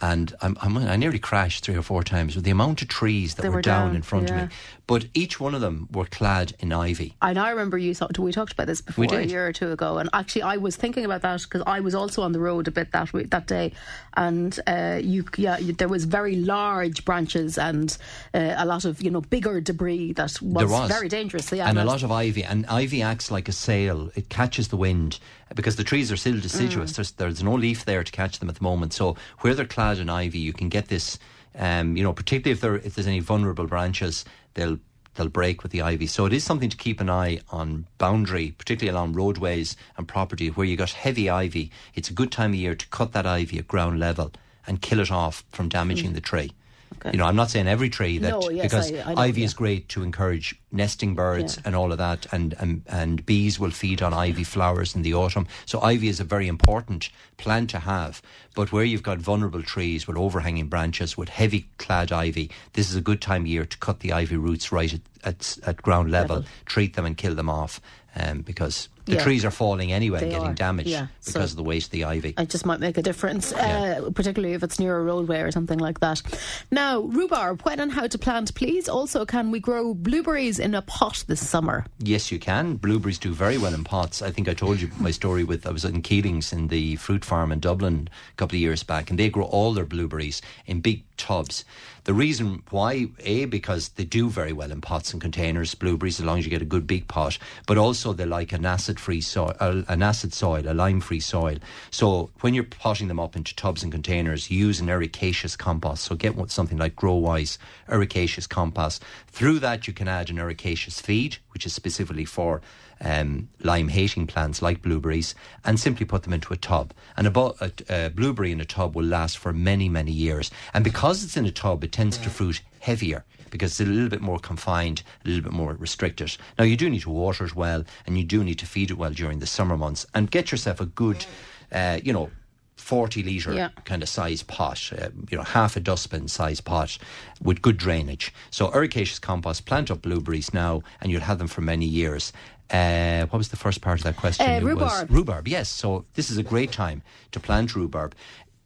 B: and I'm, I'm, i nearly crashed three or four times with the amount of trees that were,
A: were
B: down,
A: down,
B: in front
A: yeah.
B: of me. But each one of them were clad in ivy.
A: And I remember you talked. We talked about this before a year or two ago, and actually, I was thinking about that because I was also on the road a bit that week, that day, and uh, you, yeah, there was very large branches and uh, a lot of you know bigger debris that was,
B: was.
A: very dangerous. Yeah,
B: and a lot of ivy. And ivy acts like a sail. It catches the wind because the trees are still deciduous.
A: Mm.
B: There's, there's no leaf there to catch them at the moment. So where they're clad in ivy, you can get this. Um, you know, particularly if there if there's any vulnerable branches, they'll they'll break with the ivy. So it is something to keep an eye on boundary, particularly along roadways and property where you got heavy ivy. It's a good time of year to cut that ivy at ground level and kill it off from damaging the tree.
A: Okay.
B: You know, I'm not saying every tree that
A: No, yes,
B: because
A: I- I
B: ivy
A: yeah.
B: is great to encourage nesting birds
A: Yeah.
B: and all of that, and, and and bees will feed on ivy flowers in the autumn. So ivy is a very important plant to have. But where you've got vulnerable trees with overhanging branches with heavy clad ivy, this is a good time of year to cut the ivy roots right at at, at ground level,
A: Level.
B: treat them and kill them off, um, because the
A: Yeah.
B: trees are falling anyway and
A: They
B: getting
A: are,
B: damaged
A: yeah.
B: because
A: So-
B: of the weight of the ivy.
A: It just might make a difference,
B: Yeah.
A: uh, particularly if it's near a roadway or something like that. Now, rhubarb, when and how to plant, please. Also, can we grow blueberries in a pot this summer?
B: Yes, you can. Blueberries do very well in pots. I think I told you my story with I was in Keelings in the fruit farm in Dublin a couple of years back, and they grow all their blueberries in big tubs. The reason why, a, because they do very well in pots and containers, blueberries, as long as you get a good big pot, but also they like an acid-free soil, uh, an acid soil, a lime-free soil. So when you're potting them up into tubs and containers, use an ericaceous compost. So get something like Growise ericaceous compost. Through that, you can add an ericaceous feed, which is specifically for um, lime hating plants like blueberries, and simply put them into a tub. And a, a, a blueberry in a tub will last for many, many years. And because it's in a tub, it tends to fruit heavier because it's a little bit more confined, a little bit more restricted. Now, you do need to water it well, and you do need to feed it well during the summer months, and get yourself a good, uh, you know, 40 litre
A: Yeah.
B: kind of size pot, uh, you know, half a dustbin size pot with good drainage. So ericaceous compost, plant up blueberries now, and you'll have them for many years. Uh, what was the first part of that question?
A: Uh,
B: It was
A: rhubarb.
B: rhubarb, yes. So this is a great time to plant rhubarb.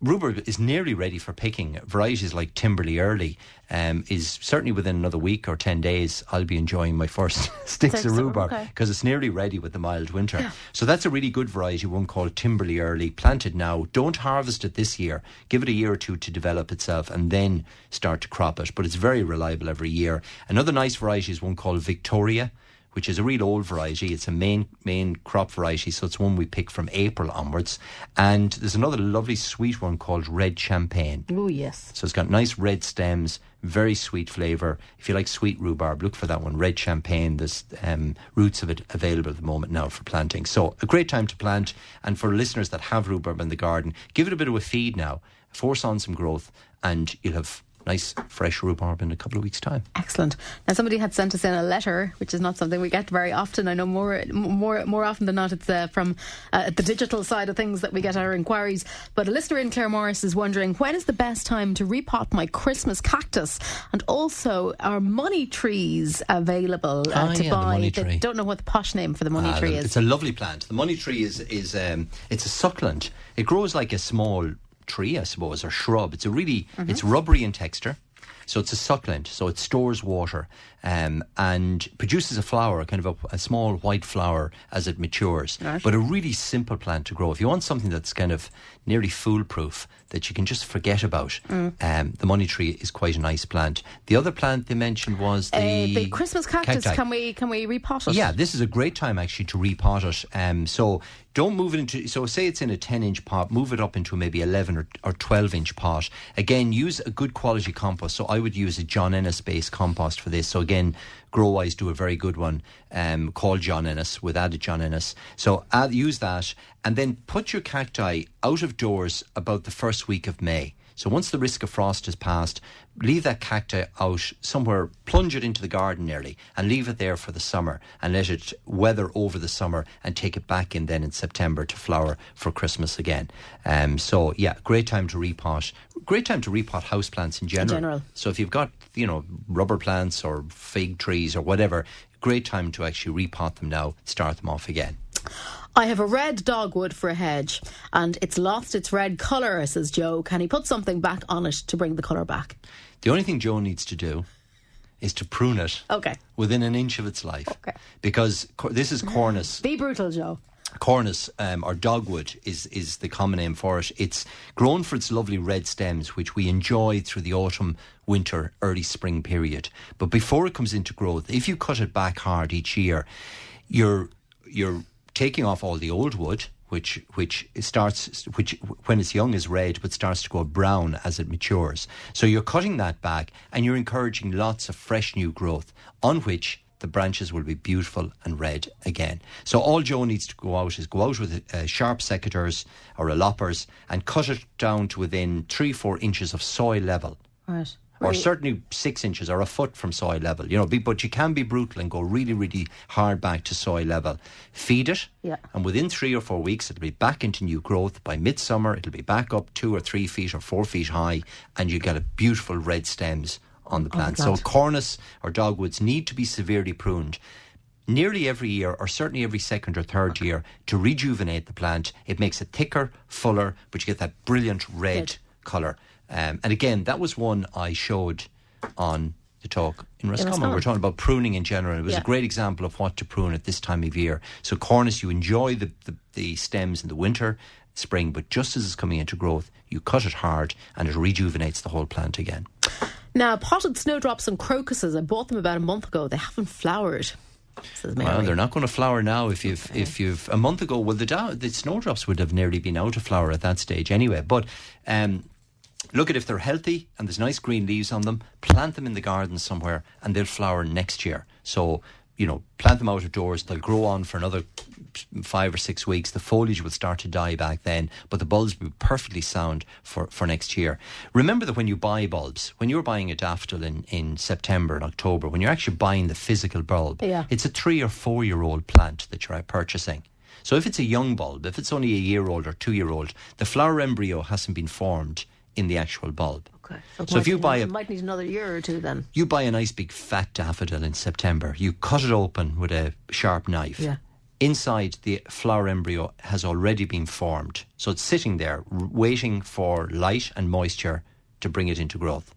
B: Rhubarb is nearly ready for picking. Varieties like Timperley Early um, is certainly within another week or 10 days. I'll be enjoying my first sticks
A: Sticks
B: of rhubarb
A: okay.
B: because it's nearly ready with the mild winter. So that's a really good variety, one called Timperley Early. Planted now. Don't harvest it this year. Give it a year or two to develop itself and then start to crop it. But it's very reliable every year. Another nice variety is one called Victoria. Which is a real old variety. It's a main main crop variety, so it's one we pick from April onwards. And there's another lovely sweet one called Red Champagne.
A: Oh, yes.
B: So it's got nice red stems, very sweet flavour. If you like sweet rhubarb, look for that one. Red champagne. There's um, roots of it available at the moment now for planting. So a great time to plant. And for listeners that have rhubarb in the garden, give it a bit of a feed now. Force on some growth, and you'll have nice fresh rhubarb in a couple of weeks' time.
A: Excellent. Now, somebody had sent us in a letter, which is not something we get very often. I know more, more, more often than not, it's uh, from uh, the digital side of things that we get our inquiries. But a listener in Claremorris is wondering when is the best time to repot my Christmas cactus, and also are money trees available uh,
B: Ah,
A: to
B: yeah,
A: buy? They don't know what the posh name for the money
B: Ah,
A: tree is.
B: It's a lovely plant. The money tree is is um, it's a succulent. It grows like a small tree, I suppose, or shrub. It's a really
A: Mm-hmm.
B: it's rubbery in texture. So it's a succulent. So it stores water um, and produces a flower, kind of a, a small white flower as it matures.
A: Right.
B: But a really simple plant to grow. If you want something that's kind of nearly foolproof that you can just forget about,
A: Mm.
B: um, the money tree is quite a nice plant. The other plant they mentioned was
A: Uh,
B: the,
A: the Christmas cactus.
B: cacti.
A: Can we can we repot it?
B: Yeah, this is a great time actually to repot it. Um, so don't move it into. So say it's in a ten inch pot, move it up into maybe eleven or, or twelve inch pot. Again, use a good quality compost. So I would use a John Innes based compost for this. So again, Growise do a very good one um, called John Innes with added John Innes. So add, use that, and then put your cacti out of doors about the first week of May. So once the risk of frost has passed, leave that cacti out somewhere, plunge it into the garden nearly, and leave it there for the summer, and let it weather over the summer, and take it back in then in September to flower for Christmas again. Um, so yeah, great time to repot. Great time to repot houseplants in general.
A: general.
B: So if you've got you know rubber plants or fig trees or whatever, great time to actually repot them now, start them off again.
A: I have a red dogwood for a hedge, and it's lost its red colour, says Joe. Can he put something back on it to bring the colour back?
B: The only thing Joe needs to do is to prune it
A: Okay.
B: within an inch of its life.
A: Okay.
B: Because this is cornus.
A: Be brutal, Joe.
B: Cornus um, or dogwood is, is the common name for it. It's grown for its lovely red stems, which we enjoy through the autumn, winter, early spring period. But before it comes into growth, if you cut it back hard each year, you're you're taking off all the old wood, which which starts which when it's young is red, but starts to go brown as it matures. So you're cutting that back, and you're encouraging lots of fresh new growth on which the branches will be beautiful and red again. So all Joe needs to go out is go out with uh, sharp secateurs or a loppers and cut it down to within three, four inches of soil level.
A: Right.
B: Or certainly six inches or a foot from soil level, you know. Be, but you can be brutal and go really, really hard back to soil level. Feed it,
A: Yeah.
B: and within three or four weeks, it'll be back into new growth. By midsummer, it'll be back up two or three feet or four feet high, and you get a beautiful red stems on the plant.
A: plant.
B: So cornus or dogwoods need to be severely pruned nearly every year, or certainly every second or third year, to rejuvenate the plant. It makes it thicker, fuller, but you get that brilliant red
A: Good.
B: colour. Um, and again, that was one I showed on the talk in Roscommon. We were talking about pruning in general. It was
A: Yeah.
B: a great example of what to prune at this time of year. So cornus, you enjoy the, the, the stems in the winter, spring, but just as it's coming into growth, you cut it hard and it rejuvenates the whole plant again.
A: Now, potted snowdrops and crocuses, I bought them about a month ago. They haven't flowered,
B: Well, they're not going to flower now. If you've, if you've a month ago, well, the dow- the snowdrops would have nearly been out of flower at that stage anyway. But um, look at if they're healthy and there's nice green leaves on them, plant them in the garden somewhere, and they'll flower next year. So you know, plant them out of doors. They'll grow on for another five or six weeks. The foliage will start to die back then, but the bulbs will be perfectly sound for, for next year. Remember that when you buy bulbs, when you're buying a daffodil in, in September and October, when you're actually buying the physical bulb,
A: Yeah.
B: it's a three or four year old plant that you're purchasing. So if it's a young bulb, if it's only a year old or two year old, the flower embryo hasn't been formed in the actual bulb.
A: Okay. it
B: So if you buy
A: it
B: a
A: might need another year or two then.
B: you buy a nice big fat daffodil in September. You cut it open with a sharp knife.
A: Yeah.
B: Inside, the flower embryo has already been formed. So it's sitting there, waiting for light and moisture to bring it into growth.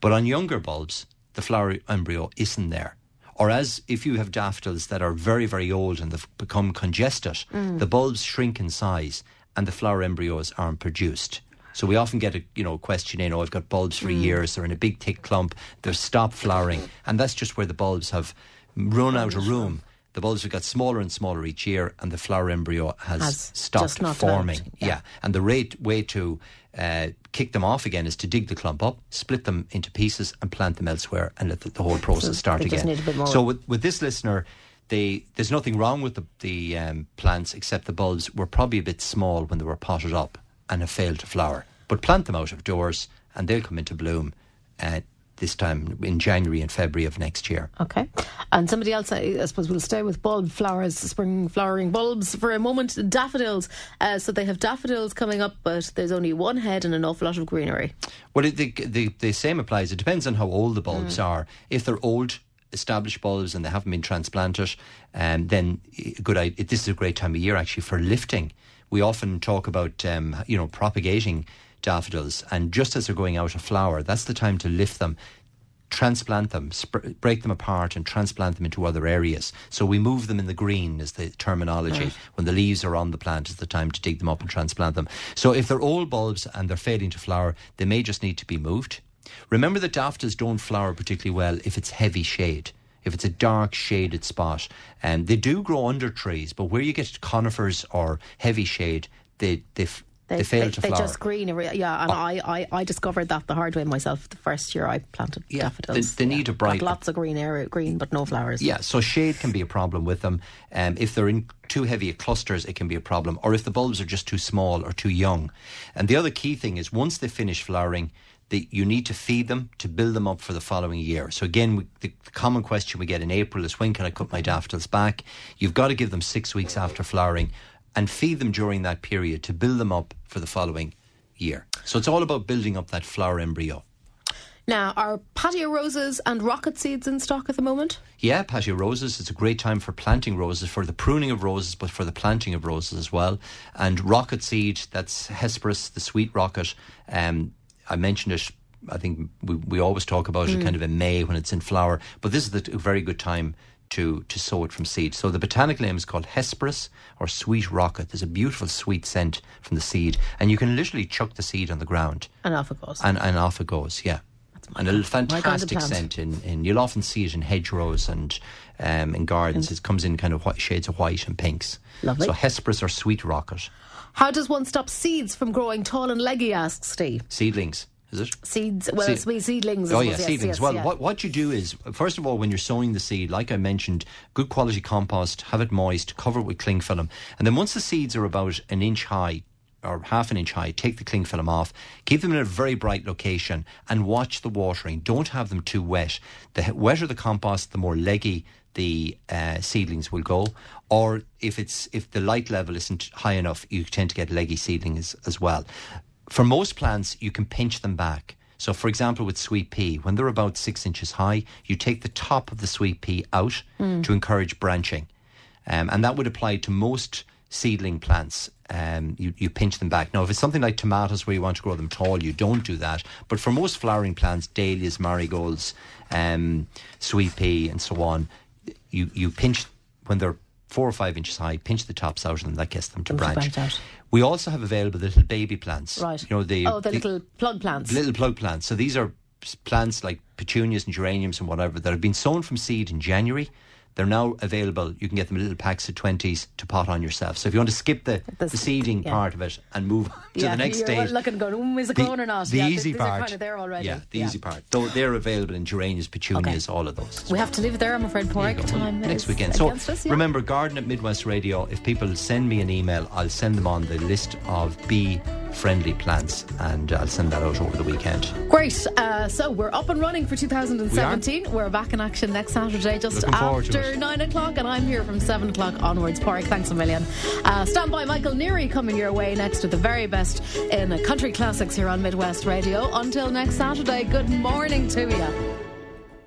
B: But on younger bulbs, the flower embryo isn't there. Or as if you have daffodils that are very, very old and they've become congested, mm. the bulbs shrink in size and the flower embryos aren't produced. So we often get a you know question in, oh, I've got bulbs for years, they're in a big thick clump, they've stopped flowering, and that's just where the bulbs have run out of room. The bulbs have got smaller and smaller each year, and the flower embryo has,
A: Has
B: stopped forming. Yeah.
A: yeah.
B: and the rate way to uh, kick them off again is to dig the clump up, split them into pieces, and plant them elsewhere, and let the, the whole process start
A: they just
B: again.
A: need a bit more-
B: So with, with this listener, they, there's nothing wrong with the, the um, plants except the bulbs were probably a bit small when they were potted up and have failed to flower. But plant them out of doors, and they'll come into bloom uh, this time in January and February of next year.
A: Okay. And somebody else, I, suppose we'll stay with bulb flowers, spring flowering bulbs for a moment. Daffodils. Uh, so they have daffodils coming up, but there's only one head and an awful lot of greenery.
B: Well, the, the, the same applies. It depends on how old the bulbs are. If they're old, established bulbs and they haven't been transplanted, um, then eh, good. It, this is a great time of year actually for lifting. We often talk about um, you know propagating daffodils, and just as they're going out of flower, that's the time to lift them. Transplant them, sp- break them apart, and transplant them into other areas. So we move them in the green, is the terminology. When the leaves are on the plant, is the time to dig them up and transplant them. So if they're old bulbs and they're failing to flower, they may just need to be moved. Remember that daffodils don't flower particularly well if it's heavy shade. If it's a dark shaded spot, and they do grow under trees, but where you get conifers or heavy shade, they they, f- they, fail to
A: they
B: flower. Oh.
A: just green. Yeah, and I, I, I discovered that the hard way myself. The first year I planted
B: Yeah,
A: daffodils.
B: they- they need a bright-
A: Got lots of green area, green, but no flowers.
B: Yeah, so shade can be a problem with them. Um, if they're in too heavy clusters, it can be a problem. Or if the bulbs are just too small or too young. And the other key thing is once they finish flowering, the, you need to feed them to build them up for the following year. So again, we, the, the common question we get in April is when can I cut my daffodils back? You've got to give them six weeks after flowering and feed them during that period to build them up for the following year. So it's all about building up that flower embryo.
A: Now, are patio roses and rocket seeds in stock at the moment?
B: Yeah, patio roses. It's a great time for planting roses, for the pruning of roses, but for the planting of roses as well. And rocket seed, that's Hesperis, the sweet rocket. Um, I mentioned it. I think we, we always talk about mm. it kind of in May when it's in flower, but this is a very good time to, to sow it from seed. So the botanical name is called Hesperis or sweet rocket. There's a beautiful sweet scent from the seed, and you can literally chuck the seed on the ground.
A: And off it goes.
B: And, and off it goes, yeah. And a fantastic scent in, in, you'll often see it in hedgerows and um, in gardens. Mm. It comes in kind of white, shades of white and pinks.
A: Lovely.
B: So Hesperis or sweet rocket.
A: How does one stop seeds from growing tall and leggy? asks Steve.
B: Seedlings is it?
A: Seeds. Well, seed. it's seedlings.
B: Oh
A: yeah,
B: yes, seedlings.
A: Yes,
B: well,
A: yeah.
B: what what you do is first of all, when you're sowing the seed, like I mentioned, good quality compost, have it moist, cover it with cling film, and then once the seeds are about an inch high, or half an inch high, take the cling film off, keep them in a very bright location, and watch the watering. Don't have them too wet. The wetter the compost, the more leggy the uh, seedlings will go. Or if it's if the light level isn't high enough, you tend to get leggy seedlings as well. For most plants, you can pinch them back. So, for example, with sweet pea, when they're about six inches high, you take the top of the sweet pea out mm. to encourage branching. Um, and that would apply to most seedling plants. Um, you, you pinch them back. Now, if it's something like tomatoes where you want to grow them tall, you don't do that. But for most flowering plants, dahlias, marigolds, um, sweet pea, and so on, you, you pinch when they're four or five inches high, pinch the tops out of them, that gets them to branch.
A: branch
B: we also have available the little baby plants.
A: Right.
B: You know, the,
A: oh, the, the little plug plants.
B: Little plug plants. So these are plants like petunias and geraniums and whatever that have been sown from seed in January they're now available. You can get them in little packs of 20s to pot on yourself. So if you want to skip the, the, the seeding yeah. part of it and move to
A: yeah,
B: the next stage.
A: looking going, oh, is it the, or not?
B: The
A: yeah,
B: easy part.
A: Kind of there already.
B: Yeah, the easy part. Though they're available in geraniums, petunias, okay. all of those.
A: We have to leave there, I'm afraid, Porrick. Time
B: next weekend. So
A: us,
B: remember, Garden at Midwest Radio, if people send me an email, I'll send them on the list of bee friendly plants and I'll send that out over the weekend.
A: Great. Uh, so we're up and running for 2017. We are back in action next Saturday just
B: Looking
A: after 9 o'clock and I'm here from 7 o'clock onwards. Park, thanks a million. Uh, stand by Michael Neary coming your way next with the very best in country classics here on Midwest Radio. Until next Saturday, good morning to you.